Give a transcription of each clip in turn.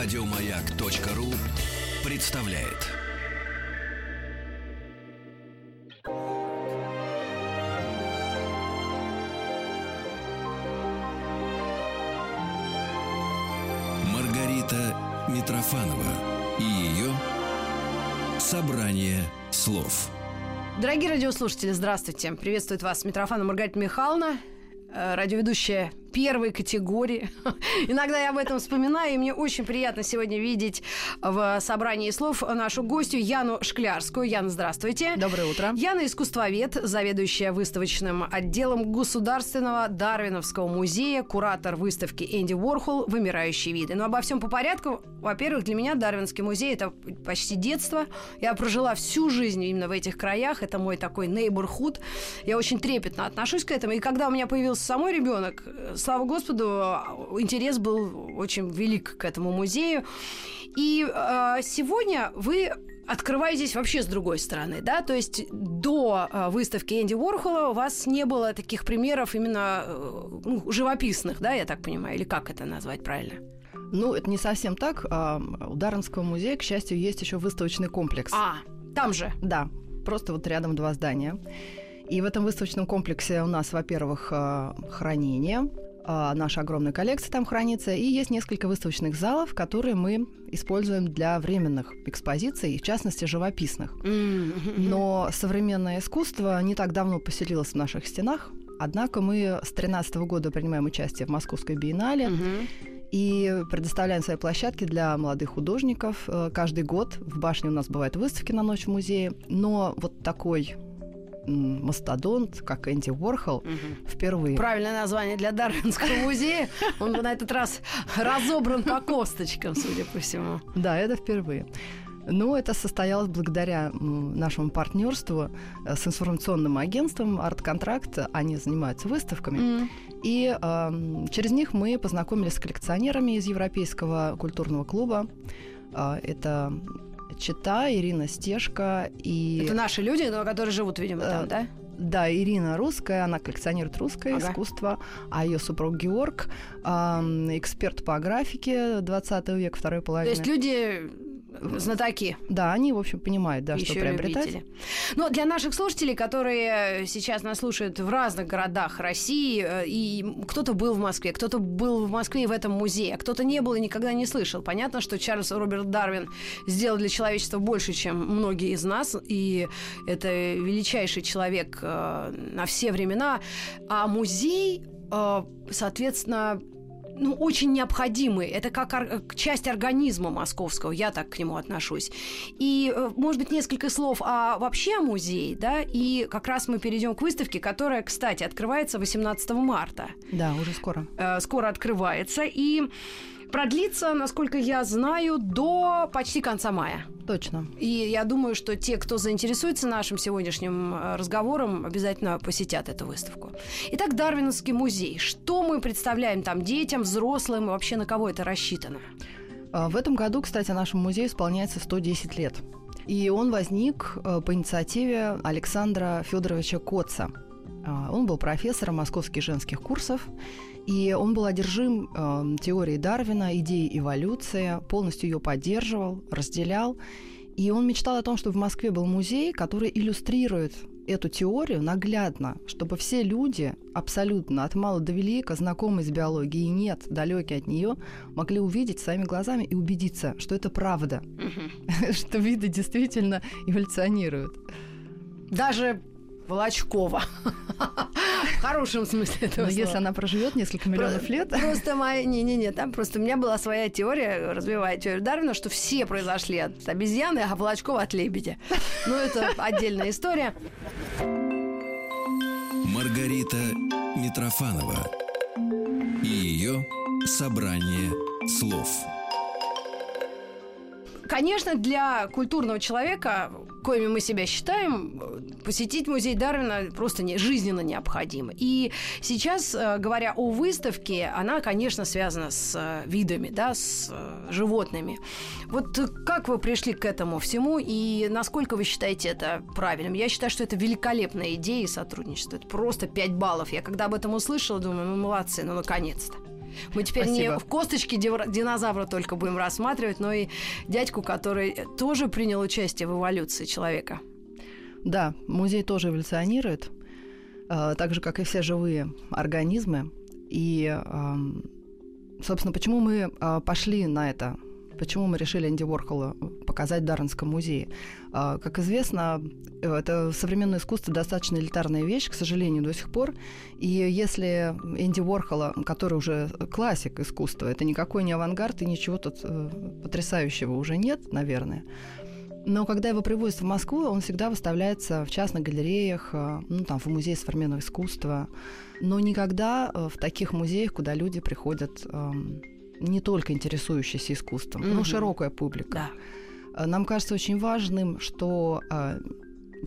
Радиомаяк.ру представляет. Маргарита Митрофанова и ее собрание слов. Дорогие радиослушатели, здравствуйте. Приветствует вас Митрофана Маргарита Михайловна, э, радиоведущая первой категории. Иногда я об этом вспоминаю, и мне очень приятно сегодня видеть в собрании слов нашу гостью Яну Шклярскую. Яна, здравствуйте. Доброе утро. Яна искусствовед, заведующая выставочным отделом Государственного Дарвиновского музея, куратор выставки Энди Уорхол «Вымирающие виды». Но обо всем по порядку. Во-первых, для меня Дарвинский музей – это почти детство. Я прожила всю жизнь именно в этих краях. Это мой такой neighborhood. Я очень трепетно отношусь к этому. И когда у меня появился самой ребенок, слава Господу, интерес был очень велик к этому музею. И э, сегодня вы открываетесь вообще с другой стороны, да? То есть до э, выставки Энди Уорхола у вас не было таких примеров именно э, ну, живописных, да, я так понимаю, или как это назвать правильно? Ну, это не совсем так. А, У Дарренского музея, к счастью, есть еще выставочный комплекс. А, там же? Да, просто вот рядом два здания. И в этом выставочном комплексе у нас, во-первых, а, хранение, а, наша огромная коллекция там хранится, и есть несколько выставочных залов, которые мы используем для временных экспозиций, в частности, живописных. Но современное искусство не так давно поселилось в наших стенах, однако мы с 2013 года принимаем участие в Московской биеннале, и предоставляем свои площадки для молодых художников. Э, Каждый год в башне у нас бывают выставки на ночь в музее, но вот такой мастодонт, как Энди Уорхол, впервые. Правильное название для Дарвинского музея. Он на этот раз разобран по косточкам, судя по всему. Да, это впервые. Но это состоялось благодаря нашему партнерству э, с информационным агентством «Арт-контракт». Они занимаются выставками. И эм, через них мы познакомились с коллекционерами из Европейского культурного клуба. А, это Чита, Ирина Стешка и... Это наши люди, но которые живут, видимо, Э, там, да? Да, Ирина русская, она коллекционирует русское Ага. искусство, а ее супруг Георг, ам, эксперт по графике 20 века, второй То половины. есть люди знатоки. Да, они, в общем, понимают, да, еще что приобретать. любители. Но для наших слушателей, которые сейчас нас слушают в разных городах России, э, и кто-то был в Москве, кто-то был в Москве и в этом музее, а кто-то не был и никогда не слышал. Понятно, что Чарльз Роберт Дарвин сделал для человечества больше, чем многие из нас, и это величайший человек э, на все времена. А музей, э, соответственно, ну, очень необходимый. Это как ор- часть организма московского, я так к нему отношусь. И, э, может быть, несколько слов о вообще о музее, да, и как раз мы перейдем к выставке, которая, кстати, открывается 18 марта. Да, уже скоро. Э, Скоро открывается и продлится, насколько я знаю, до почти конца мая. Точно. И я думаю, что те, кто заинтересуется нашим сегодняшним э, разговором, обязательно посетят эту выставку. Итак, Дарвиновский музей. Что мы представляем там детям, взрослым, и вообще на кого это рассчитано? А, В этом году, кстати, нашему музею исполняется 110 лет. И он возник э, по инициативе Александра Федоровича Коца. А, Он был профессором московских женских курсов, и он был одержим э, теорией Дарвина, идеей эволюции, полностью ее поддерживал, разделял. И он мечтал о том, чтобы в Москве был музей, который иллюстрирует эту теорию наглядно, чтобы все люди, абсолютно от мала до велика, знакомые с биологией и нет, далекие от нее, могли увидеть своими глазами и убедиться, что это правда, что виды действительно эволюционируют. Даже Волочкова. В хорошем смысле этого Но слова. если она проживет несколько миллионов Про- лет, Просто моя... Не-не-не, там просто у меня была своя теория, развивая теорию Дарвина, что все произошли от обезьяны, а Волочкова от лебедя. Ну, это отдельная история. Маргарита Митрофанова и ее собрание слов. Конечно, для культурного человека, коими мы себя считаем, посетить музей Дарвина просто не, жизненно необходимо. И сейчас, э, говоря о выставке, она, конечно, связана с э, видами, да, с э, животными. Вот как вы пришли к этому всему и насколько вы считаете это правильным? Я считаю, что это великолепная идея и сотрудничество. Это просто 5 баллов. Я когда об этом услышала, думаю, ну молодцы, ну наконец-то. Мы теперь Спасибо. не в косточке динозавра только будем рассматривать, но и дядьку, который тоже принял участие в эволюции человека. Да, музей тоже эволюционирует, э, так же, как и все живые организмы. И, эм, собственно, почему мы э, пошли на это? Почему мы решили Энди Уорхола показать в Дарвинском музее? Э, Как известно, э, это современное искусство достаточно элитарная вещь, к сожалению, до сих пор. И если Энди Уорхола, который уже классик искусства, это никакой не авангард и ничего тут э, потрясающего уже нет, наверное. Но когда его привозят в Москву, он всегда выставляется в частных галереях, э, ну, там, в музее современного искусства, но никогда э, в таких музеях, куда люди приходят эм, не только интересующиеся искусством, Мгм. но широкая публика. Да. Э, Нам кажется очень важным, что э,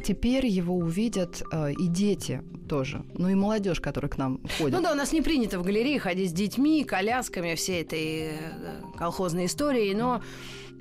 теперь его увидят э, и дети тоже, ну и молодежь, которая к нам ходит. Ну да, у нас не принято в галерее ходить с детьми, колясками, всей этой э, колхозной историей, но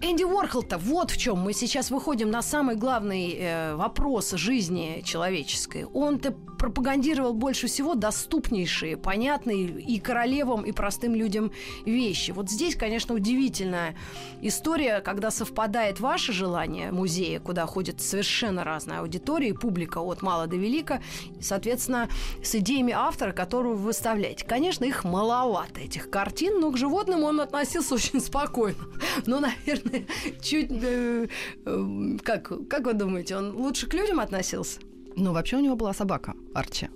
Энди Уорхол-то вот в чем. Мы сейчас выходим на самый главный э, вопрос жизни человеческой. Он-то пропагандировал больше всего доступнейшие, понятные и королевам, и простым людям вещи. Вот здесь, конечно, удивительная история, когда совпадает ваше желание музея, куда ходит совершенно разная аудитория и публика от мала до велика, и, соответственно, с идеями автора, которую вы выставляете. Конечно, их маловато, этих картин, но к животным он относился очень спокойно. Ну, наверное, чуть... э, э, как, как вы думаете, он лучше к людям относился? Ну, вообще у него была собака, Арчи.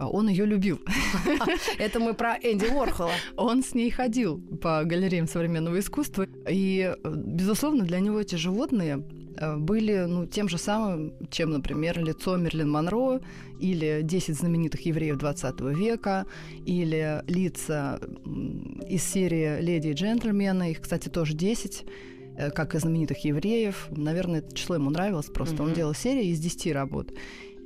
Он ее любил. Это мы про Энди Уорхола. Он с ней ходил по галереям современного искусства. И, безусловно, для него эти животные э, были ну, тем же самым, чем, например, лицо Мерлин Монро или 10 знаменитых евреев 20 века, или лица из серии «Леди и джентльмены». Их, кстати, тоже 10 э, как и знаменитых евреев. Наверное, это число ему нравилось просто. Он Мгм. делал серию из 10 работ.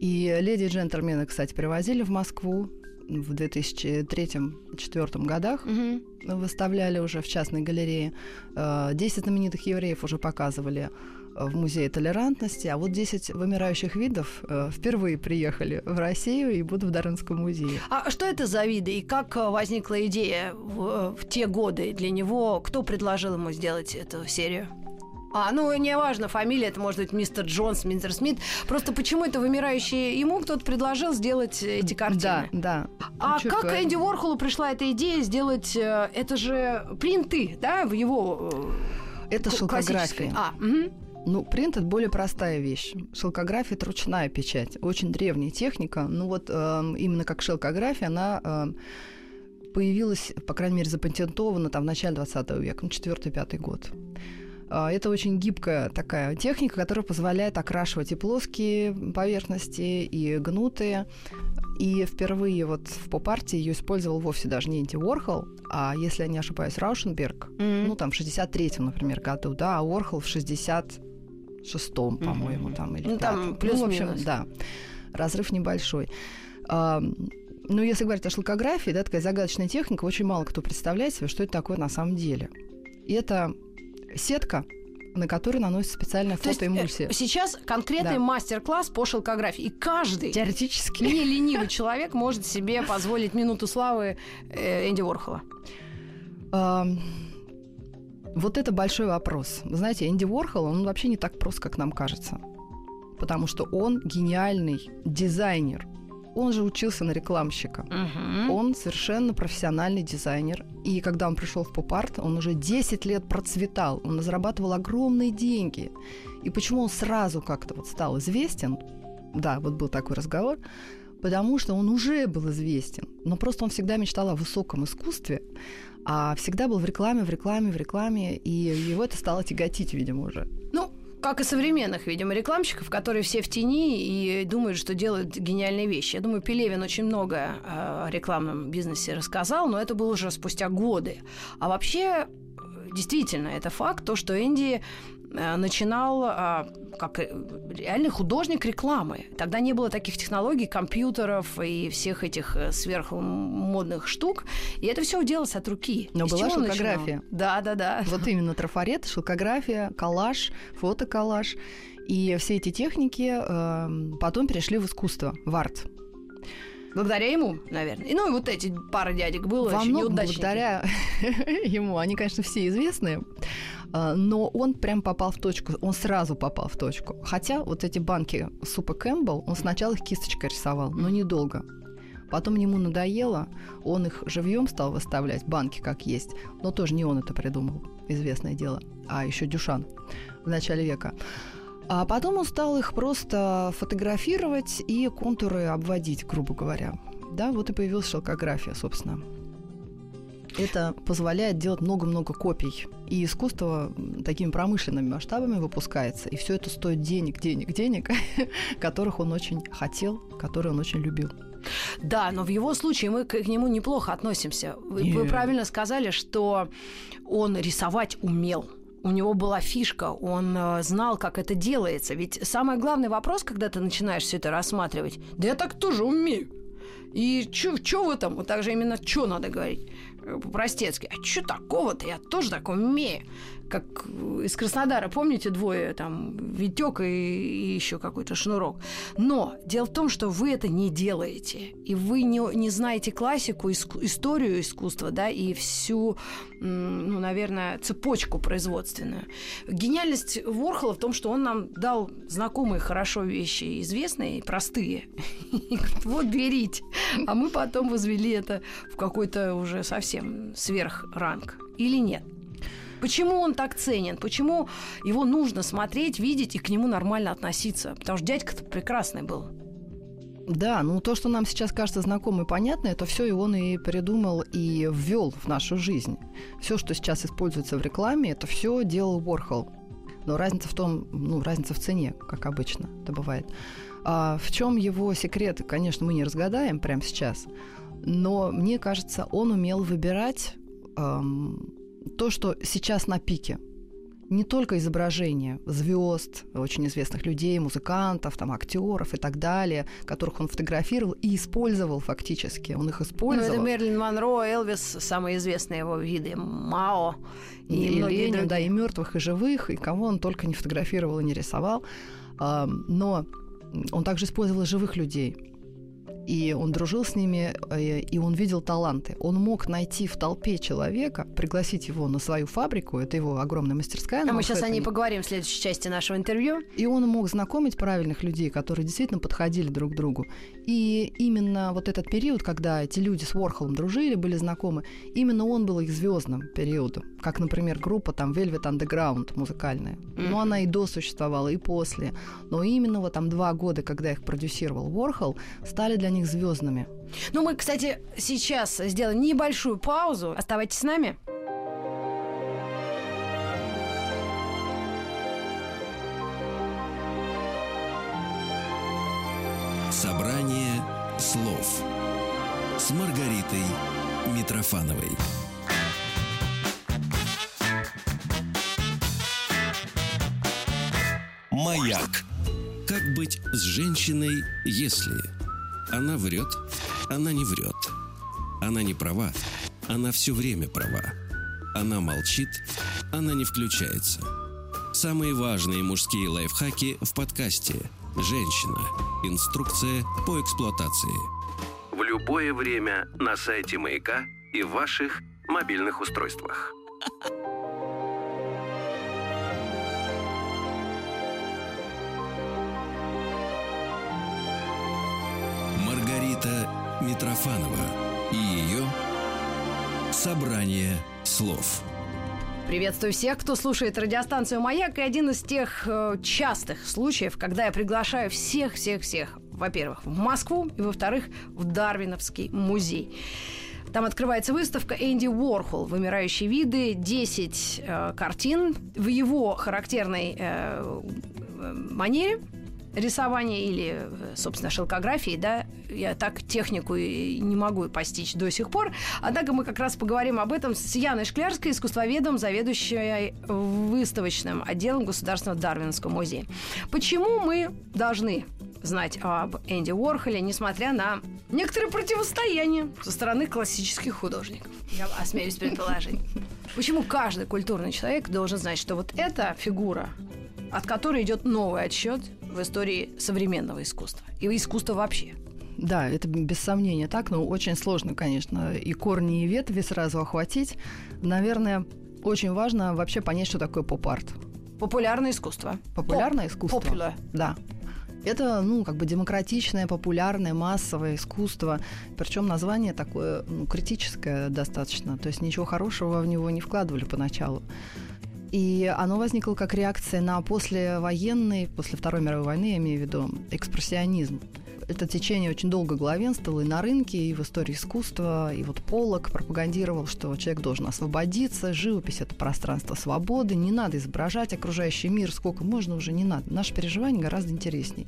И «Леди и джентльмены», кстати, привозили в Москву в 2003-2004 годах Мгм. выставляли уже в частной галерее. Э, 10 знаменитых евреев уже показывали э, в Музее толерантности, а вот 10 вымирающих видов э, впервые приехали в Россию и будут в Дарвинском музее. А что это за виды и как э, возникла идея в, в те годы для него? Кто предложил ему сделать эту серию? А, ну, не важно, фамилия, это может быть мистер Джонс, мистер Смит. Просто почему это вымирающие? Ему кто-то предложил сделать э, эти картины. Да, да. А чё как. Энди Уорхолу пришла эта идея сделать... э, Это же принты, да, в его... э, Это шелкография. А, мгм. Ну, принт это более простая вещь. Шелкография это ручная печать, очень древняя техника. Ну вот эм, именно как шелкография, она эм, появилась, по крайней мере, запатентована там в начале 20 века, ну, 4-5 год. А, Это очень гибкая такая техника, которая позволяет окрашивать и плоские поверхности, и гнутые. И впервые вот в поп-арте ее использовал вовсе даже не Энди Уорхол, а, если я не ошибаюсь, Раушенберг. Мгм. Ну, там, в 63-м, например, году, да, а Уорхол в 66-м, по-моему, там, или Ну, там плюс-минус. Ну, в общем, да, разрыв небольшой. А, ну, если говорить о шелкографии, да, такая загадочная техника, очень мало кто представляет себе, что это такое на самом деле. И это сетка, на которой наносится специальная То есть, э, фотоэмульсия. сейчас конкретный Да. мастер-класс по шелкографии. И каждый Теоретически. не ленивый человек может себе позволить минуту славы э, Энди Уорхола. Вот это большой вопрос. Вы знаете, Энди Уорхол, он вообще не так прост, как нам кажется. Потому что он гениальный дизайнер. Он же учился на рекламщика. Он совершенно профессиональный дизайнер. И когда он пришел в поп-арт, он уже 10 лет процветал. Он зарабатывал огромные деньги. И почему он сразу как-то вот стал известен? Да, вот был такой разговор. Потому что он уже был известен. Но просто он всегда мечтал о высоком искусстве, а всегда был в рекламе, в рекламе, в рекламе, и его это стало тяготить, видимо, уже. Ну, как и современных, видимо, рекламщиков, которые все в тени и думают, что делают гениальные вещи. Я думаю, Пелевин очень много э, о рекламном бизнесе рассказал, но это было уже спустя годы. А вообще, действительно, это факт, то, что Энди начинал э, как э, реальный художник рекламы. Тогда не было таких технологий, компьютеров и всех этих э, сверхмодных штук. И это все делалось от руки. Но Из была шелкография. начинал? Да, да, да. Вот именно трафарет, шелкография, коллаж, фотоколлаж. И все эти техники э, потом перешли в искусство, в арт. Благодаря ему, наверное. И, ну и вот эти пара дядек было Во очень многом неудачники. благодаря ему. Они, конечно, все известные. А, Но он прям попал в точку, он сразу попал в точку. Хотя вот эти банки супа Кэмпбелл, он сначала их кисточкой рисовал, но недолго. Потом ему надоело, он их живьем стал выставлять, банки как есть. Но тоже не он это придумал, известное дело, а еще Дюшан в начале века. А потом он стал их просто фотографировать и контуры обводить, грубо говоря. Да, вот и появилась шелкография, собственно. Это позволяет делать много-много копий. И искусство такими промышленными масштабами выпускается. И все это стоит денег, денег, денег, которых он очень хотел, которые он очень любил. Да, но в его случае мы к, к нему неплохо относимся. Вы, вы правильно сказали, что он рисовать умел. У него была фишка, он э, знал, как это делается. Ведь самый главный вопрос, когда ты начинаешь все это рассматривать, да я так тоже умею. И что вы там? Вот так же именно что надо говорить по-простецки. А что такого-то? Я тоже так умею. Как из Краснодара, помните, двое там, Витек и, и еще какой-то шнурок. Но дело в том, что вы это не делаете. И вы не, не знаете классику, иску- историю искусства, да, и всю, ну, наверное, цепочку производственную. Гениальность Ворхола в том, что он нам дал знакомые хорошо вещи, известные простые. Вот берите. А мы потом возвели это в какой-то уже совсем сверхранг. Или нет? Почему он так ценен? Почему его нужно смотреть, видеть и к нему нормально относиться? Потому что дядька-то прекрасный был. Да, ну то, что нам сейчас кажется знакомо и понятно, это все и он и придумал и ввел в нашу жизнь. Все, что сейчас используется в рекламе, это все делал Уорхол. Но разница в том, ну, разница в цене, как обычно это бывает. А в чем его секрет, конечно, мы не разгадаем прямо сейчас. Но мне кажется, он умел выбирать эм, то, что сейчас на пике. Не только изображения звезд, очень известных людей, музыкантов, там, актеров и так далее, которых он фотографировал и использовал фактически. Он их Ну, использовал. это Мерлин Монро, Элвис, самые известные его виды, Мао и, и, Ленин, другие. да, и мертвых, и живых, и кого он только не фотографировал и не рисовал. Но он также использовал живых людей. И он дружил с ними, э, и он видел таланты. Он мог найти в толпе человека, пригласить его на свою фабрику, это его огромная мастерская. А мы сейчас о ней поговорим в следующей части нашего интервью. И он мог знакомить правильных людей, которые действительно подходили друг к другу. И именно вот этот период, когда эти люди с Уорхолом дружили, были знакомы, именно он был их звездным периодом. Как, например, группа там Velvet Underground музыкальная. Но она и до существовала, и после. Но именно вот там два года, когда их продюсировал Уорхол, стали для них звездными. Ну, мы, кстати, сейчас сделаем небольшую паузу. Оставайтесь с нами. Собрание слов с Маргаритой Митрофановой. Маяк. Как быть с женщиной, если она врет, она не врет, она не права, она все время права, она молчит, она не включается. Самые важные мужские лайфхаки в подкасте «Женщина. Инструкция по эксплуатации». В любое время на сайте Маяка и в ваших мобильных устройствах. Маргарита Митрофанова и ее «Собрание слов». Приветствую всех, кто слушает радиостанцию «Маяк». И один из тех э, частых случаев, когда я приглашаю всех-всех-всех, во-первых, в Москву, и, во-вторых, в Дарвиновский музей. Там открывается выставка Энди Уорхол «Вымирающие виды», 10 э, картин в его характерной э, э, манере рисования или, э, собственно, шелкографии, да, я так технику и не могу постичь до сих пор. Однако мы как раз поговорим об этом с Яной Шклярской, искусствоведом, заведующей выставочным отделом Государственного Дарвинского музея. Почему мы должны знать об Энди Уорхоле, несмотря на некоторые противостояния со стороны классических художников? Я осмелюсь предположить. Почему каждый культурный человек должен знать, что вот эта фигура, от которой идет новый отсчет в истории современного искусства и искусства вообще? Да, это без сомнения так, но очень сложно, конечно, и корни, и ветви сразу охватить. Наверное, очень важно вообще понять, что такое поп-арт. Популярное искусство. Популярное Поп- искусство. popular. Да. Это, ну, как бы демократичное, популярное, массовое искусство. Причем название такое ну, критическое достаточно. То есть ничего хорошего в него не вкладывали поначалу. И оно возникло как реакция на послевоенный, после Второй мировой войны, я имею в виду, экспрессионизм. Это течение очень долго главенствовало и на рынке, и в истории искусства. И вот Поллок пропагандировал, что человек должен освободиться, живопись – это пространство свободы, не надо изображать окружающий мир, сколько можно уже не надо. Наши переживания гораздо интереснее.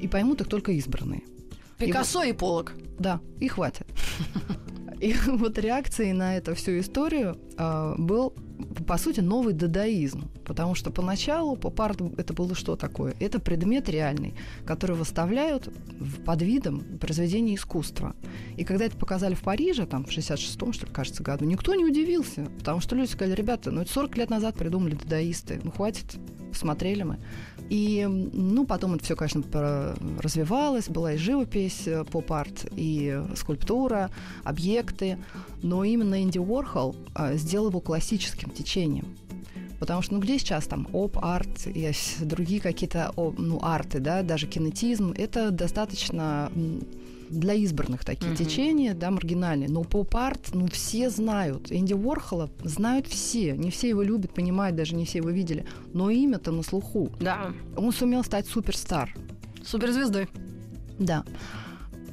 И поймут их только избранные. Пикассо и Полок. Да, и хватит. И вот реакцией на эту всю историю а, был, по сути, новый дадаизм. Потому что поначалу поп-арт это было что такое? Это предмет реальный, который выставляют под видом произведения искусства. И когда это показали в Париже, там, в 66-м, что ли, кажется, году, никто не удивился. Потому что люди сказали, ребята, ну это 40 лет назад придумали дадаисты. Ну хватит, посмотрели мы. И, ну, потом это все, конечно, развивалось, была и живопись, э, поп-арт, и скульптура, объекты, но именно Энди Уорхол а, сделал его классическим течением. Потому что, ну, где сейчас там оп-арт и другие какие-то, ну, арты, да, даже кинетизм, это достаточно для избранных такие Мгм. течения, да, маргинальные. Но поп-арт, ну, все знают. Энди Уорхола знают все. Не все его любят, понимают, даже не все его видели. Но имя-то на слуху. Да. Он сумел стать суперстар. Суперзвездой. Да.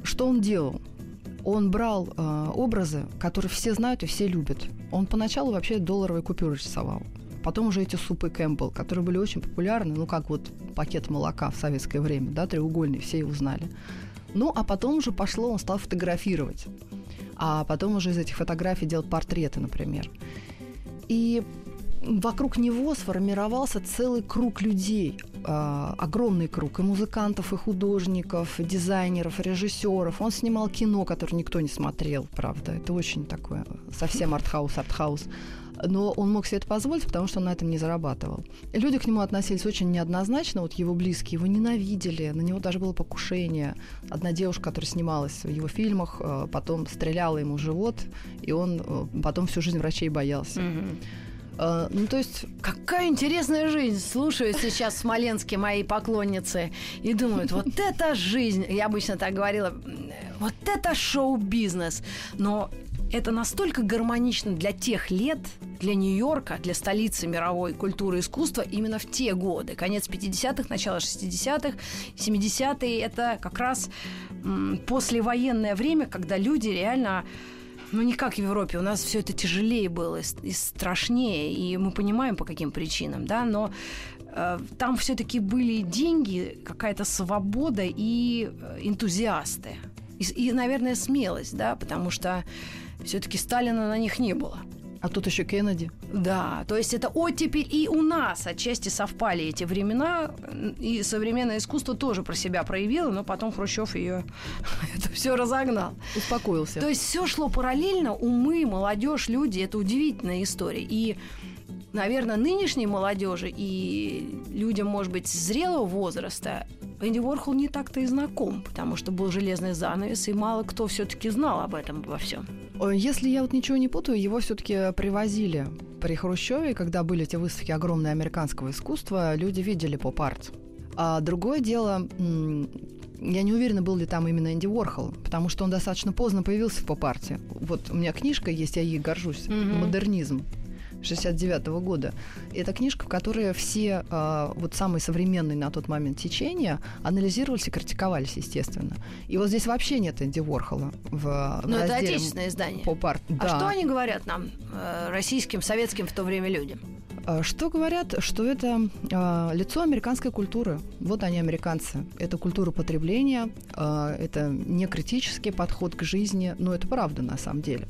Что он делал? Он брал э, образы, которые все знают и все любят. Он поначалу вообще долларовые купюры рисовал. Потом уже эти супы Кэмпбелл, которые были очень популярны, ну как вот пакет молока в советское время, да, треугольный, все его знали. Ну, а потом уже пошло, он стал фотографировать. А потом уже из этих фотографий делать портреты, например. И вокруг него сформировался целый круг людей, а, огромный круг и музыкантов, и художников, и дизайнеров, и режиссеров. Он снимал кино, которое никто не смотрел, правда. Это очень такое, совсем артхаус, артхаус. Но он мог себе это позволить, потому что он на этом не зарабатывал. Люди к нему относились очень неоднозначно, вот его близкие его ненавидели, на него даже было покушение. Одна девушка, которая снималась в его фильмах, э, потом стреляла ему в живот, и он э, потом всю жизнь врачей боялся. Э, Ну, то есть Какая интересная жизнь. Слушают сейчас в Смоленске мои поклонницы и думают, вот это жизнь. Я обычно так говорила, вот это шоу-бизнес. Но это настолько гармонично для тех лет, для Нью-Йорка, для столицы мировой культуры и искусства именно в те годы. Конец 50-х, начало 60-х, 70-е. Это как раз м, послевоенное время, когда люди реально ну, не как в Европе. У нас все это тяжелее было и, страшнее, и мы понимаем, по каким причинам, да, но э, там все-таки были деньги, какая-то свобода и э, энтузиасты. И, и, наверное, смелость, да, потому что все-таки Сталина на них не было. А тут еще Кеннеди. Да, то есть это оттепель и у нас отчасти совпали эти времена, и современное искусство тоже про себя проявило, но потом Хрущев ее это все разогнал. Успокоился. То есть все шло параллельно, умы, молодежь, люди, это удивительная история. И, наверное, нынешней молодежи и людям, может быть, зрелого возраста Энди Уорхол не так-то и знаком, потому что был железный занавес, и мало кто все-таки знал об этом во всем. Если я вот ничего не путаю, его все-таки привозили при Хрущеве, когда были эти выставки огромные американского искусства, люди видели поп-арт. А другое дело, я не уверена, был ли там именно Энди Уорхол, потому что он достаточно поздно появился в поп-арте. Вот у меня книжка есть, я ей горжусь, Мгм. «Модернизм». 69 года. Это книжка, в которой все а, вот самые современные на тот момент течения анализировались и критиковались, естественно. И вот здесь вообще нет Энди Уорхола в, в Но это разделе отечественное издание. поп-арт. А Да. что они говорят нам, э, российским, советским в то время людям? А, Что говорят, что это а, лицо американской культуры. Вот они, американцы. Это культура потребления, а, это не критический подход к жизни, но это правда на самом деле.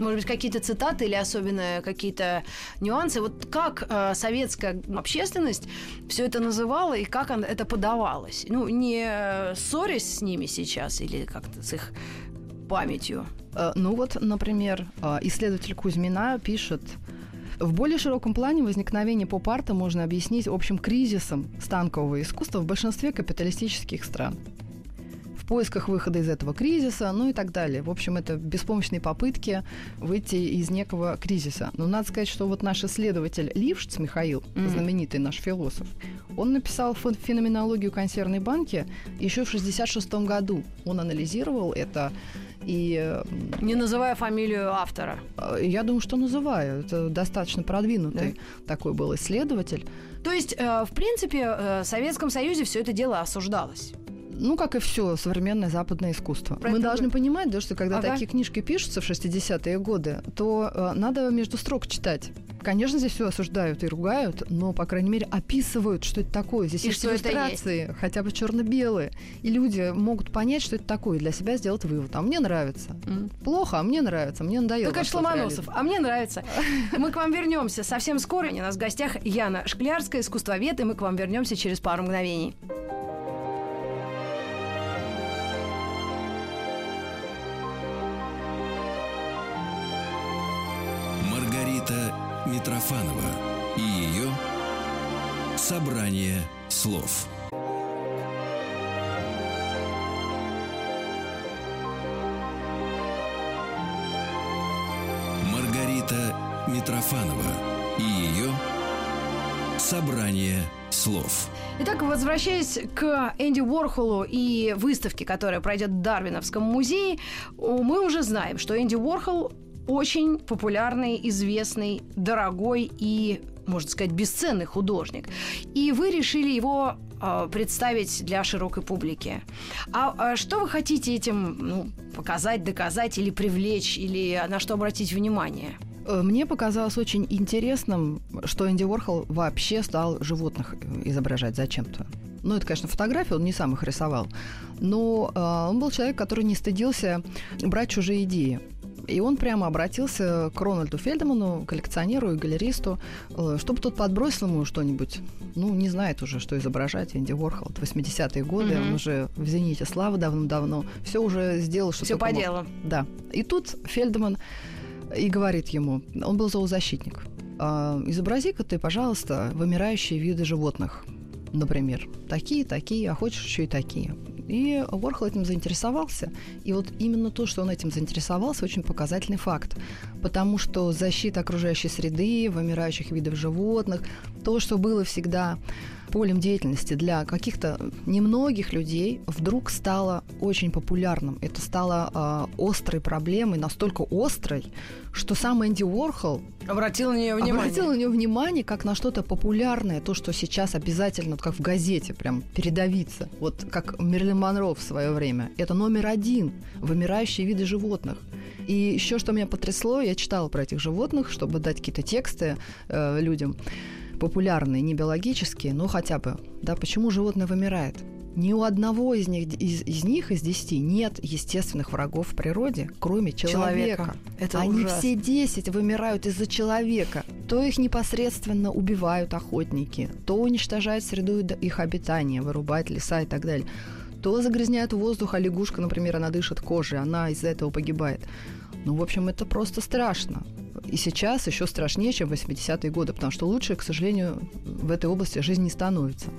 Может быть, какие-то цитаты или особенно какие-то нюансы? Вот как э, советская общественность все это называла и как он- это подавалось? Ну, не э, ссорясь с ними сейчас или как-то с их памятью. А, Ну вот, например, а, исследователь Кузьмина пишет, в более широком плане возникновение поп-арта можно объяснить общим кризисом станкового искусства в большинстве капиталистических стран. В поисках выхода из этого кризиса, ну и так далее. В общем, это беспомощные попытки выйти из некого кризиса. Но надо сказать, что вот наш исследователь Лившц Михаил, mm-hmm. знаменитый наш философ, он написал феноменологию консервной банки еще в 66 году. Он анализировал это и... Не называя фамилию автора. Э, я думаю, что называю. Это достаточно продвинутый да? такой был исследователь. То есть, э, в принципе, э, в Советском Союзе все это дело осуждалось ну, как и все современное западное искусство. Про Мы должны понимать, да, что когда ага. такие книжки пишутся в 60-е годы, то э, надо между строк читать. Конечно, здесь все осуждают и ругают, но, по крайней мере, описывают, что это такое. Здесь и есть иллюстрации, есть. хотя бы черно-белые. И люди могут понять, что это такое, и для себя сделать вывод. А мне нравится. Mm. Плохо, а мне нравится. Мне надоело. Как Шломоносов. А мне нравится. Мы к вам вернемся совсем скоро. У нас в гостях Яна Шклярская, искусствовед, и мы к вам вернемся через пару мгновений. «Собрание слов». Маргарита Митрофанова и ее «Собрание слов». Итак, возвращаясь к Энди Уорхолу и выставке, которая пройдет в Дарвиновском музее, мы уже знаем, что Энди Уорхол очень популярный, известный, дорогой и, можно сказать, бесценный художник. И вы решили его э, представить для широкой публики. А, а что вы хотите этим ну, показать, доказать или привлечь, или на что обратить внимание? Э, мне показалось очень интересным, что Энди Уорхол вообще стал животных изображать зачем-то. Ну, это, конечно, фотографии, он не сам их рисовал. Но э, он был человек, который не стыдился брать чужие идеи. И он прямо обратился к Рональду Фельдману, коллекционеру и галеристу, э, чтобы тот подбросил ему что-нибудь. Ну, не знает уже, что изображать. Энди Уорхол, 80-е годы, mm-hmm. он уже в «Зените славы» давно-давно. Все уже сделал, что Все по мог. делу. Да. И тут Фельдман и говорит ему, он был зоозащитник, «А, изобрази-ка ты, пожалуйста, вымирающие виды животных например, такие, такие, а хочешь еще и такие. И Уорхол этим заинтересовался. И вот именно то, что он этим заинтересовался, очень показательный факт. Потому что защита окружающей среды, вымирающих видов животных, то, что было всегда полем деятельности для каких-то немногих людей вдруг стало очень популярным. Это стало э, острой проблемой, настолько острой, что сам Энди Уорхол обратил на нее внимание. Обратил на нее внимание как на что-то популярное, то, что сейчас обязательно, как в газете, прям передавиться. Вот как Мерлин Монро в свое время. Это номер один вымирающие виды животных. И еще что меня потрясло, я читала про этих животных, чтобы дать какие-то тексты э, людям популярные, не биологические, но хотя бы, да, почему животное вымирает? Ни у одного из них, из, из них, из десяти, нет естественных врагов в природе, кроме человека. человека. Это Они ужасно. все десять вымирают из-за человека. То их непосредственно убивают охотники, то уничтожают среду их обитания, вырубают леса и так далее. То загрязняют воздух, а лягушка, например, она дышит кожей, она из-за этого погибает. Ну, в общем, это просто страшно. И сейчас еще страшнее, чем в 80-е годы, потому что лучше, к сожалению, в этой области жизнь не становится.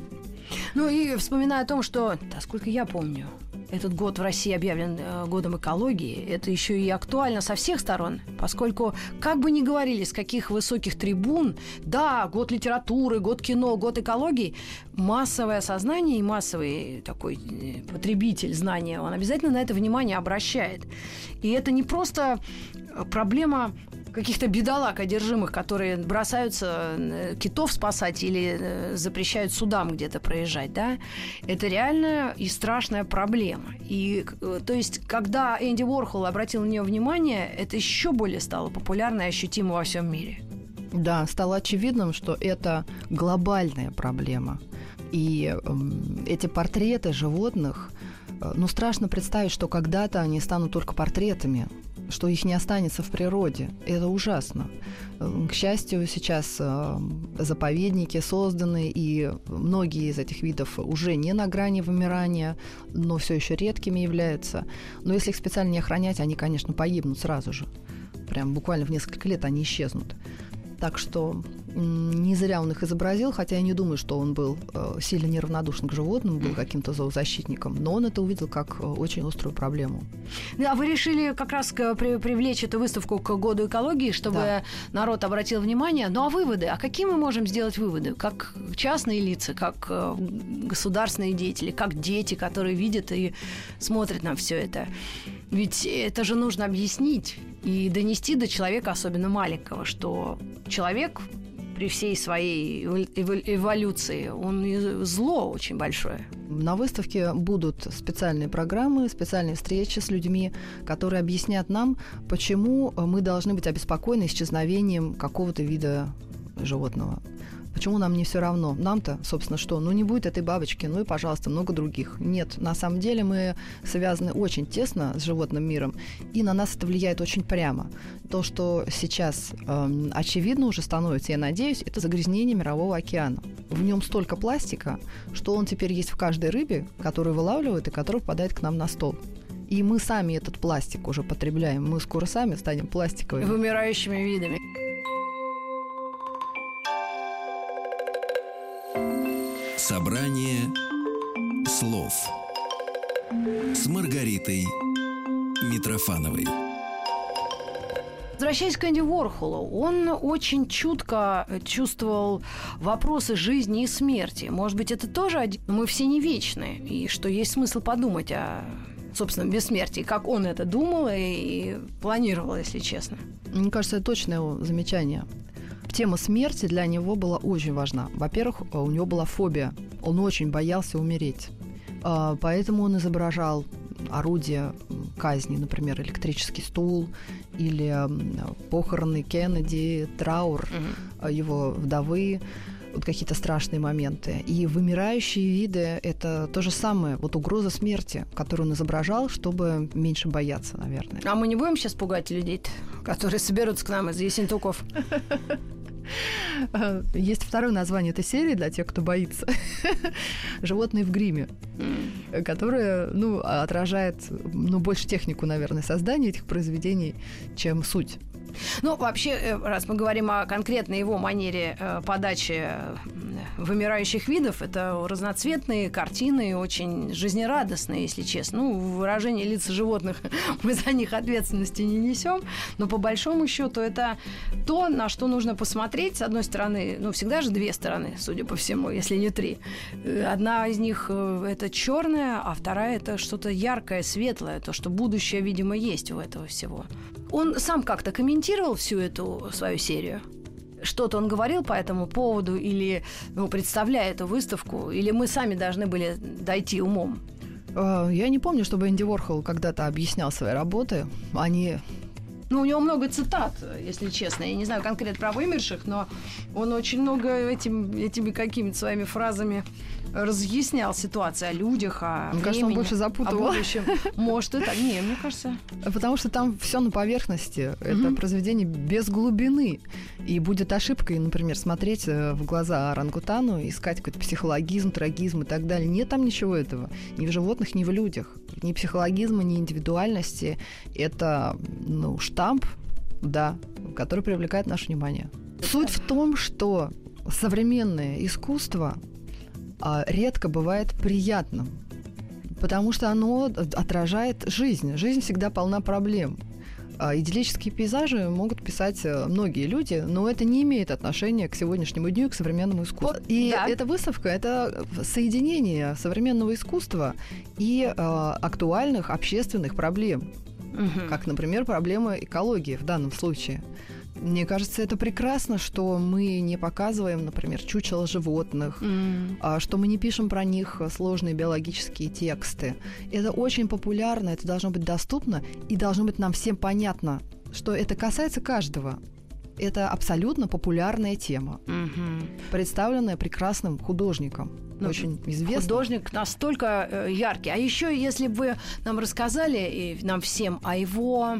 Ну и вспоминая о том, что, да, сколько я помню, этот год в России объявлен э, годом экологии, это еще и актуально со всех сторон, поскольку, как бы ни говорили, с каких высоких трибун, да, год литературы, год кино, год экологии, массовое сознание и массовый такой э, потребитель знания, он обязательно на это внимание обращает. И это не просто проблема каких-то бедолаг одержимых, которые бросаются э, китов спасать или э, запрещают судам где-то проезжать, да, это реальная и страшная проблема. И, э, то есть, когда Энди Уорхол обратил на нее внимание, это еще более стало популярно и ощутимо во всем мире. Да, стало очевидным, что это глобальная проблема. И э, эти портреты животных, э, ну, страшно представить, что когда-то они станут только портретами что их не останется в природе. Это ужасно. К счастью, сейчас э, заповедники созданы, и многие из этих видов уже не на грани вымирания, но все еще редкими являются. Но если их специально не охранять, они, конечно, погибнут сразу же. Прям буквально в несколько лет они исчезнут. Так что Не зря он их изобразил, хотя я не думаю, что он был э, сильно неравнодушен к животным, был каким-то зоозащитником, но он это увидел как э, очень острую проблему. Да, вы решили как раз привлечь эту выставку к году экологии, чтобы да. народ обратил внимание. Ну а выводы? А какие мы можем сделать выводы? Как частные лица, как э, государственные деятели, как дети, которые видят и смотрят на все это? Ведь это же нужно объяснить и донести до человека, особенно маленького, что человек при всей своей эволюции, он зло очень большое. На выставке будут специальные программы, специальные встречи с людьми, которые объяснят нам, почему мы должны быть обеспокоены исчезновением какого-то вида животного. Почему нам не все равно? Нам-то, собственно, что? Ну, не будет этой бабочки, ну и, пожалуйста, много других. Нет, на самом деле мы связаны очень тесно с животным миром, и на нас это влияет очень прямо. То, что сейчас э, очевидно уже становится, я надеюсь, это загрязнение мирового океана. В нем столько пластика, что он теперь есть в каждой рыбе, которую вылавливают и которая попадает к нам на стол. И мы сами этот пластик уже потребляем. Мы скоро сами станем пластиковыми. Вымирающими видами. Собрание слов с Маргаритой Митрофановой. Возвращаясь к Энди Уорхолу, он очень чутко чувствовал вопросы жизни и смерти. Может быть, это тоже один... Мы все не вечны, и что есть смысл подумать о собственном бессмертии, как он это думал и планировал, если честно. Мне кажется, это точное его замечание тема смерти для него была очень важна. Во-первых, у него была фобия. Он очень боялся умереть. А, поэтому он изображал орудие казни, например, электрический стул или похороны Кеннеди, траур mm-hmm. его вдовы вот какие-то страшные моменты. И вымирающие виды — это то же самое, вот угроза смерти, которую он изображал, чтобы меньше бояться, наверное. А мы не будем сейчас пугать людей, которые соберутся к нам из Есентуков? Есть второе название этой серии для тех, кто боится. «Животные в гриме», которое ну, отражает ну, больше технику, наверное, создания этих произведений, чем суть. Ну, вообще, э, раз мы говорим о конкретной его манере э, подачи вымирающих видов, это разноцветные картины, очень жизнерадостные, если честно. Ну, выражение лиц животных мы за них ответственности не несем, но по большому счету это то, на что нужно посмотреть. С одной стороны, ну, всегда же две стороны, судя по всему, если не три. Э, одна из них это черная, а вторая это что-то яркое, светлое, то, что будущее, видимо, есть у этого всего. Он сам как-то комментировал всю эту свою серию? Что-то он говорил по этому поводу или ну, представляя эту выставку, или мы сами должны были дойти умом? А, я не помню, чтобы Энди Уорхол когда-то объяснял свои работы. Они ну, у него много цитат, если честно. Я не знаю конкретно про вымерших, но он очень много этим, этими какими-то своими фразами разъяснял ситуацию о людях, о Мне времени, кажется, он больше запутывал. О будущем. Может, так. Не, мне кажется. Потому что там все на поверхности. Это произведение без глубины. И будет ошибкой, например, смотреть э, в глаза орангутану, искать какой-то психологизм, трагизм и так далее. Нет там ничего этого. Ни в животных, ни в людях. Ни психологизма, ни индивидуальности. Это ну, штамп, да, который привлекает наше внимание. Суть в том, что современное искусство редко бывает приятным, потому что оно отражает жизнь. Жизнь всегда полна проблем. А, идиллические пейзажи могут писать э, многие люди, но это не имеет отношения к сегодняшнему дню и к современному искусству. И да. эта выставка – это соединение современного искусства и э, актуальных общественных проблем, угу. как, например, проблема экологии в данном случае. Мне кажется, это прекрасно, что мы не показываем, например, чучело животных, mm. что мы не пишем про них сложные биологические тексты. Это очень популярно, это должно быть доступно и должно быть нам всем понятно, что это касается каждого. Это абсолютно популярная тема, mm-hmm. представленная прекрасным художником ну, очень известный. Художник настолько э, яркий. А еще, если бы вы нам рассказали, и нам всем, о его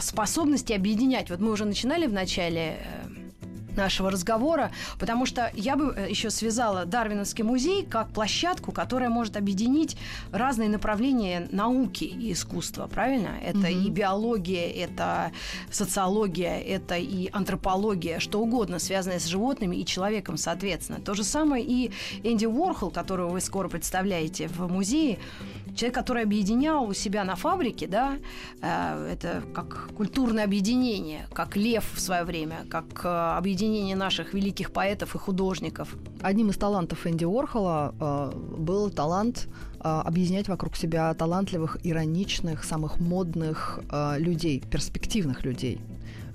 способности объединять. Вот мы уже начинали в начале э, нашего разговора, потому что я бы э, еще связала Дарвиновский музей как площадку, которая может объединить разные направления науки и искусства, правильно? Это mm-hmm. и биология, это социология, это и антропология, что угодно, связанное с животными и человеком, соответственно. То же самое и Энди Уорхол, которого вы скоро представляете в музее, человек, который объединял у себя на фабрике, да, э, это как культурное объединение, как лев в свое время, как э, объединение наших великих поэтов и художников. Одним из талантов Энди Уорхола э, был талант объединять вокруг себя талантливых, ироничных, самых модных людей, перспективных людей.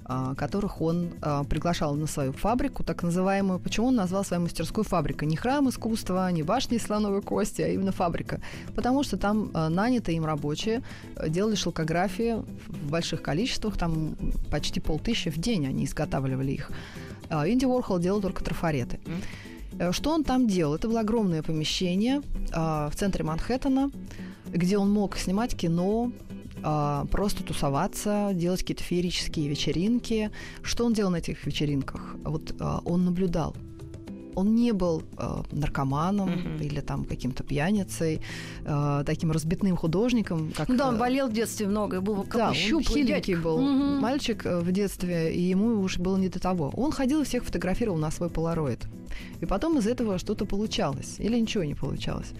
А, которых он а, приглашал на свою фабрику, так называемую. Почему он назвал свою мастерскую фабрика? Не храм искусства, не башня из слоновой кости, а именно фабрика. Потому что там а, нанятые им рабочие делали шелкографии в больших количествах, там почти полтысячи в день они изготавливали их. Инди Уорхол делал только трафареты. Э, что он там делал? Это было огромное помещение в центре Манхэттена, где он мог снимать кино, а, просто тусоваться, делать какие-то феерические вечеринки. Что он делал на этих вечеринках? Вот а, он наблюдал он не был э, наркоманом mm-hmm. или там каким-то пьяницей, э, таким разбитным художником. Как, ну да, он болел в детстве много, был как да, он хиленький был mm-hmm. мальчик в детстве, и ему уже было не до того. Он ходил и всех фотографировал на свой полароид. И потом из этого что-то получалось или ничего не получалось.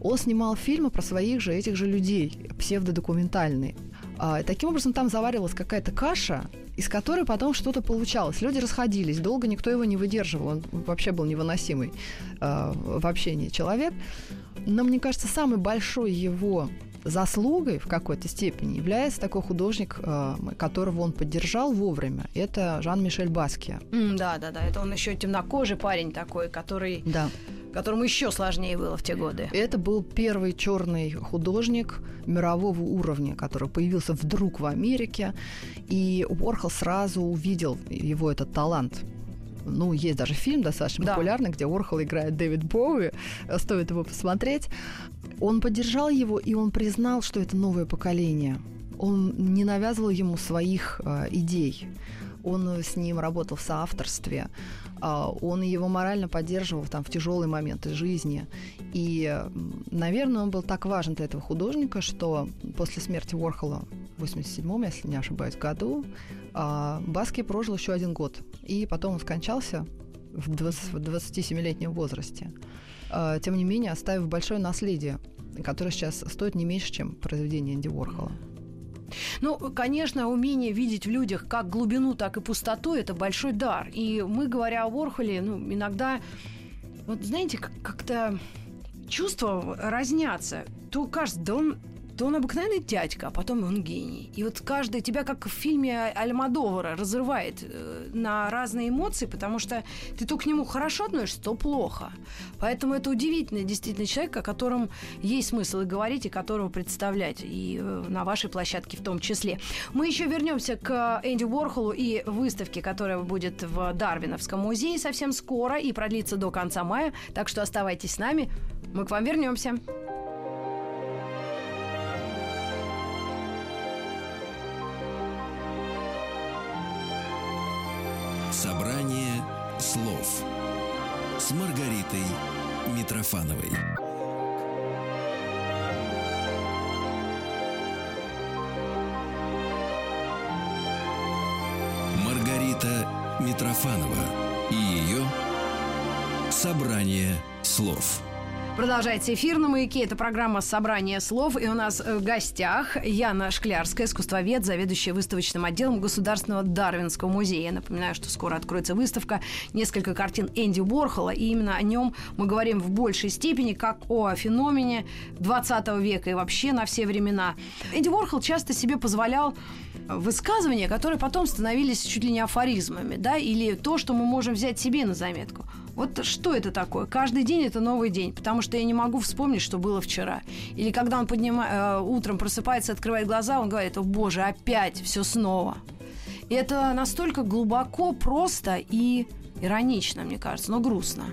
Он снимал фильмы про своих же, этих же людей, псевдодокументальные. А, таким образом, там заваривалась какая-то каша, из которой потом что-то получалось. Люди расходились, долго никто его не выдерживал, он вообще был невыносимый э, в общении человек. Но мне кажется, самый большой его заслугой в какой-то степени является такой художник, э, которого он поддержал вовремя. Это Жан-Мишель Баския. Mm, да, да, да. Это он еще темнокожий парень такой, который... Да которому еще сложнее было в те годы. Это был первый черный художник мирового уровня, который появился вдруг в Америке, и Уорхол сразу увидел его этот талант ну, есть даже фильм достаточно да. популярный, где Уорхол играет Дэвид Боуи, стоит его посмотреть. Он поддержал его, и он признал, что это новое поколение. Он не навязывал ему своих э, идей. Он с ним работал в соавторстве. Э, он его морально поддерживал там, в тяжелые моменты жизни. И, наверное, он был так важен для этого художника, что после смерти Уорхола в 87-м, если не ошибаюсь, году, э, Баски прожил еще один год. И потом он скончался в 20, в 27-летнем возрасте. А, тем не менее оставив большое наследие, которое сейчас стоит не меньше, чем произведение Энди Уорхола. Ну, конечно, умение видеть в людях как глубину, так и пустоту – это большой дар. И мы, говоря о Уорхоле, ну, иногда, вот знаете, как-то чувства разнятся. То кажется, да он то он обыкновенный дядька, а потом он гений. И вот каждый тебя, как в фильме Альмадовара, разрывает э, на разные эмоции, потому что ты то к нему хорошо относишься, то плохо. Поэтому это удивительный действительно человек, о котором есть смысл и говорить, и которого представлять, и э, на вашей площадке в том числе. Мы еще вернемся к Энди Уорхолу и выставке, которая будет в Дарвиновском музее совсем скоро и продлится до конца мая. Так что оставайтесь с нами. Мы к вам вернемся. Маргаритой Митрофановой. Маргарита Митрофанова и ее «Собрание слов». Продолжается эфир на «Маяке». Это программа «Собрание слов». И у нас в гостях Яна Шклярская, искусствовед, заведующая выставочным отделом Государственного Дарвинского музея. Я напоминаю, что скоро откроется выставка «Несколько картин Энди Уорхола». И именно о нем мы говорим в большей степени, как о феномене 20 века и вообще на все времена. Энди Уорхол часто себе позволял высказывания, которые потом становились чуть ли не афоризмами, да, или то, что мы можем взять себе на заметку. Вот что это такое? Каждый день это новый день, потому что я не могу вспомнить, что было вчера. Или когда он поднимает, э, утром просыпается, открывает глаза, он говорит, о боже, опять все снова. И это настолько глубоко, просто и иронично, мне кажется, но грустно.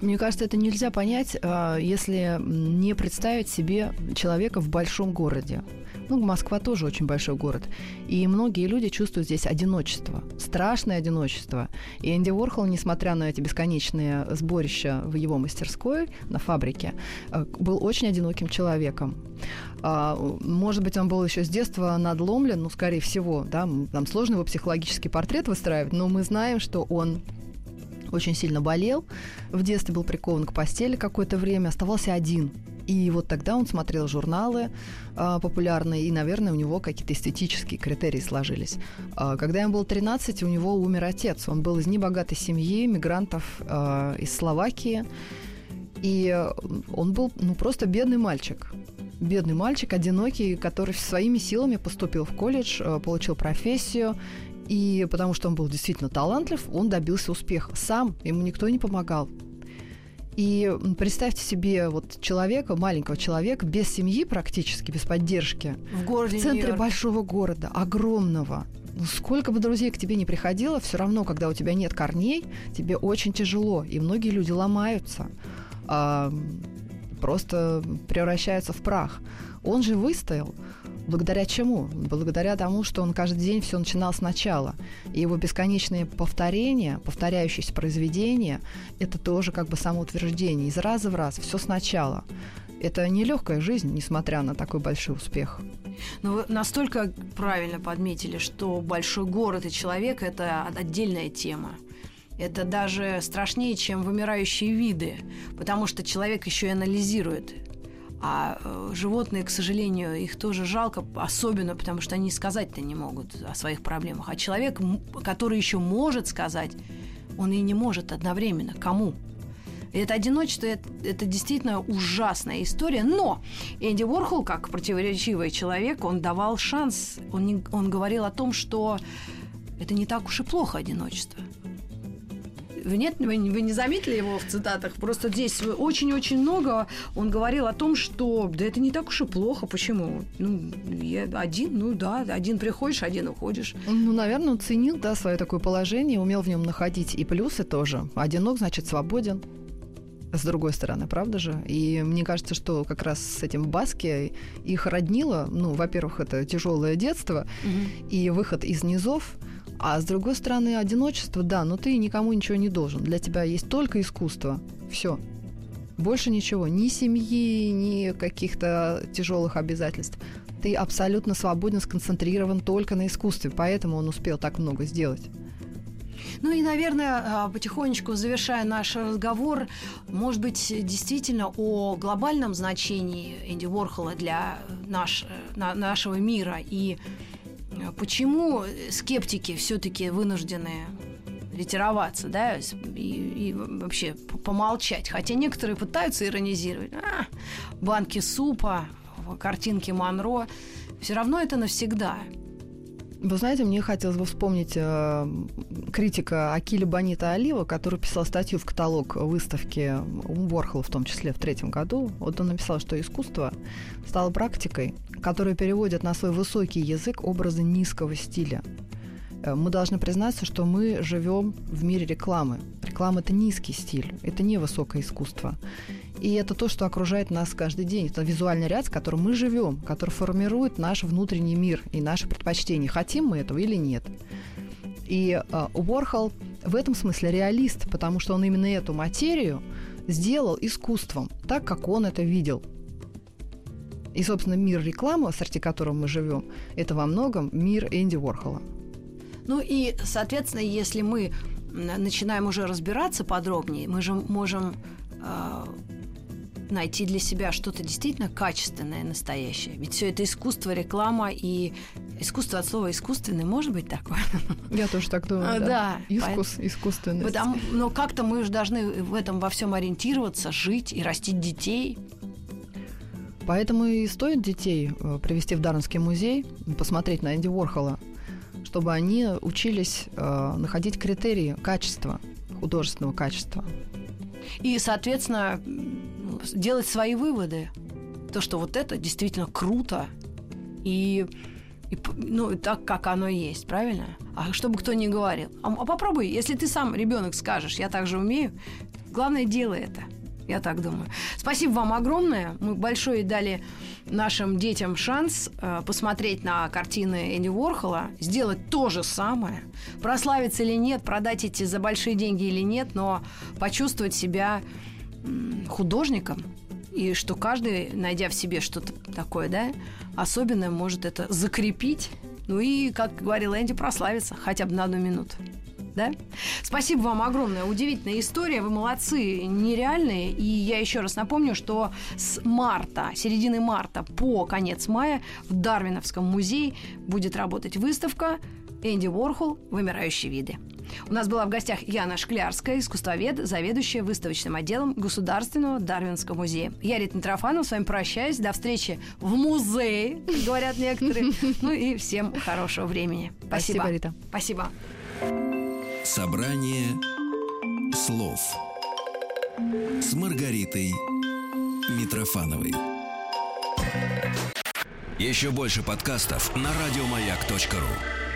Мне кажется, это нельзя понять, а, если не представить себе человека в большом городе. Ну, Москва тоже очень большой город. И многие люди чувствуют здесь одиночество, страшное одиночество. И Энди Уорхол, несмотря на эти бесконечные сборища в его мастерской, на фабрике, э, был очень одиноким человеком. А, может быть, он был еще с детства надломлен, ну, скорее всего, да, нам сложно его психологический портрет выстраивать, но мы знаем, что он очень сильно болел, в детстве был прикован к постели какое-то время, оставался один. И вот тогда он смотрел журналы э, популярные, и, наверное, у него какие-то эстетические критерии сложились. Э, когда ему было 13, у него умер отец. Он был из небогатой семьи, мигрантов э, из Словакии. И он был ну, просто бедный мальчик. Бедный мальчик, одинокий, который своими силами поступил в колледж, получил профессию и потому что он был действительно талантлив, он добился успеха. Сам ему никто не помогал. И представьте себе вот человека, маленького человека, без семьи практически, без поддержки. В городе В центре большого города, огромного. Ну, сколько бы друзей к тебе не приходило, все равно, когда у тебя нет корней, тебе очень тяжело. И многие люди ломаются, просто превращаются в прах. Он же выстоял. Благодаря чему? Благодаря тому, что он каждый день все начинал сначала. И его бесконечные повторения, повторяющиеся произведения, это тоже как бы самоутверждение. Из раза в раз, все сначала. Это нелегкая жизнь, несмотря на такой большой успех. Но вы настолько правильно подметили, что большой город и человек – это отдельная тема. Это даже страшнее, чем вымирающие виды, потому что человек еще и анализирует а э, животные, к сожалению, их тоже жалко, особенно потому что они сказать-то не могут о своих проблемах. А человек, который еще может сказать, он и не может одновременно. Кому? Это одиночество это, это действительно ужасная история. Но Энди Уорхол, как противоречивый человек, он давал шанс. Он, не, он говорил о том, что это не так уж и плохо одиночество. Вы нет, вы, вы не заметили его в цитатах? Просто здесь очень-очень много он говорил о том, что да это не так уж и плохо. Почему? Ну, я один, ну да, один приходишь, один уходишь. Ну, наверное, он ценил, да, свое такое положение, умел в нем находить и плюсы тоже. Одинок, значит, свободен с другой стороны, правда же? И мне кажется, что как раз с этим Баски их роднило, ну, во-первых, это тяжелое детство угу. и выход из низов, а с другой стороны, одиночество, да, но ты никому ничего не должен. Для тебя есть только искусство. Все. Больше ничего. Ни семьи, ни каких-то тяжелых обязательств. Ты абсолютно свободен, сконцентрирован только на искусстве. Поэтому он успел так много сделать. Ну и, наверное, а, потихонечку завершая наш разговор, может быть, действительно о глобальном значении Энди Уорхола для наш, на, нашего мира и Почему скептики все-таки вынуждены ретироваться, да, и, и вообще помолчать. Хотя некоторые пытаются иронизировать. А, банки супа, картинки Монро. Все равно это навсегда. Вы знаете, мне хотелось бы вспомнить э, критика Акиля Бонита Олива, который писал статью в каталог выставки у в том числе в третьем году. Вот он написал, что искусство стало практикой, которая переводит на свой высокий язык образы низкого стиля. Э, мы должны признаться, что мы живем в мире рекламы. Реклама – это низкий стиль, это не высокое искусство. И это то, что окружает нас каждый день. Это визуальный ряд, с которым мы живем, который формирует наш внутренний мир и наши предпочтения. Хотим мы этого или нет. И э, Уорхол в этом смысле реалист, потому что он именно эту материю сделал искусством, так, как он это видел. И, собственно, мир рекламы, среди которого мы живем, это во многом мир Энди Уорхола. Ну и, соответственно, если мы начинаем уже разбираться подробнее, мы же можем э, найти для себя что-то действительно качественное, настоящее. Ведь все это искусство, реклама и искусство от слова искусственный может быть такое. Я тоже так думаю. А, да. да. Искус, искусственность. Потому, но как-то мы же должны в этом во всем ориентироваться, жить и растить детей. Поэтому и стоит детей э, привести в Дарвинский музей, посмотреть на Энди Уорхола, чтобы они учились э, находить критерии качества, художественного качества. И, соответственно, делать свои выводы. То, что вот это действительно круто. И, и ну, так, как оно есть, правильно? А чтобы кто ни говорил. А, а попробуй, если ты сам ребенок скажешь, я также умею, Главное, делай это. Я так думаю. Спасибо вам огромное. Мы большое дали нашим детям шанс э, посмотреть на картины Энди Уорхола, сделать то же самое, прославиться или нет, продать эти за большие деньги или нет, но почувствовать себя художником, и что каждый, найдя в себе что-то такое, да, особенное, может это закрепить, ну и, как говорил Энди, прославиться хотя бы на одну минуту да? Спасибо вам огромное. Удивительная история. Вы молодцы, нереальные. И я еще раз напомню, что с марта, середины марта по конец мая в Дарвиновском музее будет работать выставка Энди Уорхол «Вымирающие виды». У нас была в гостях Яна Шклярская, искусствовед, заведующая выставочным отделом Государственного Дарвинского музея. Я Рита Митрофанова, с вами прощаюсь. До встречи в музее, говорят некоторые. Ну и всем хорошего времени. Спасибо. Спасибо, Рита. Спасибо. Собрание слов с Маргаритой Митрофановой. Еще больше подкастов на радиомаяк.ру.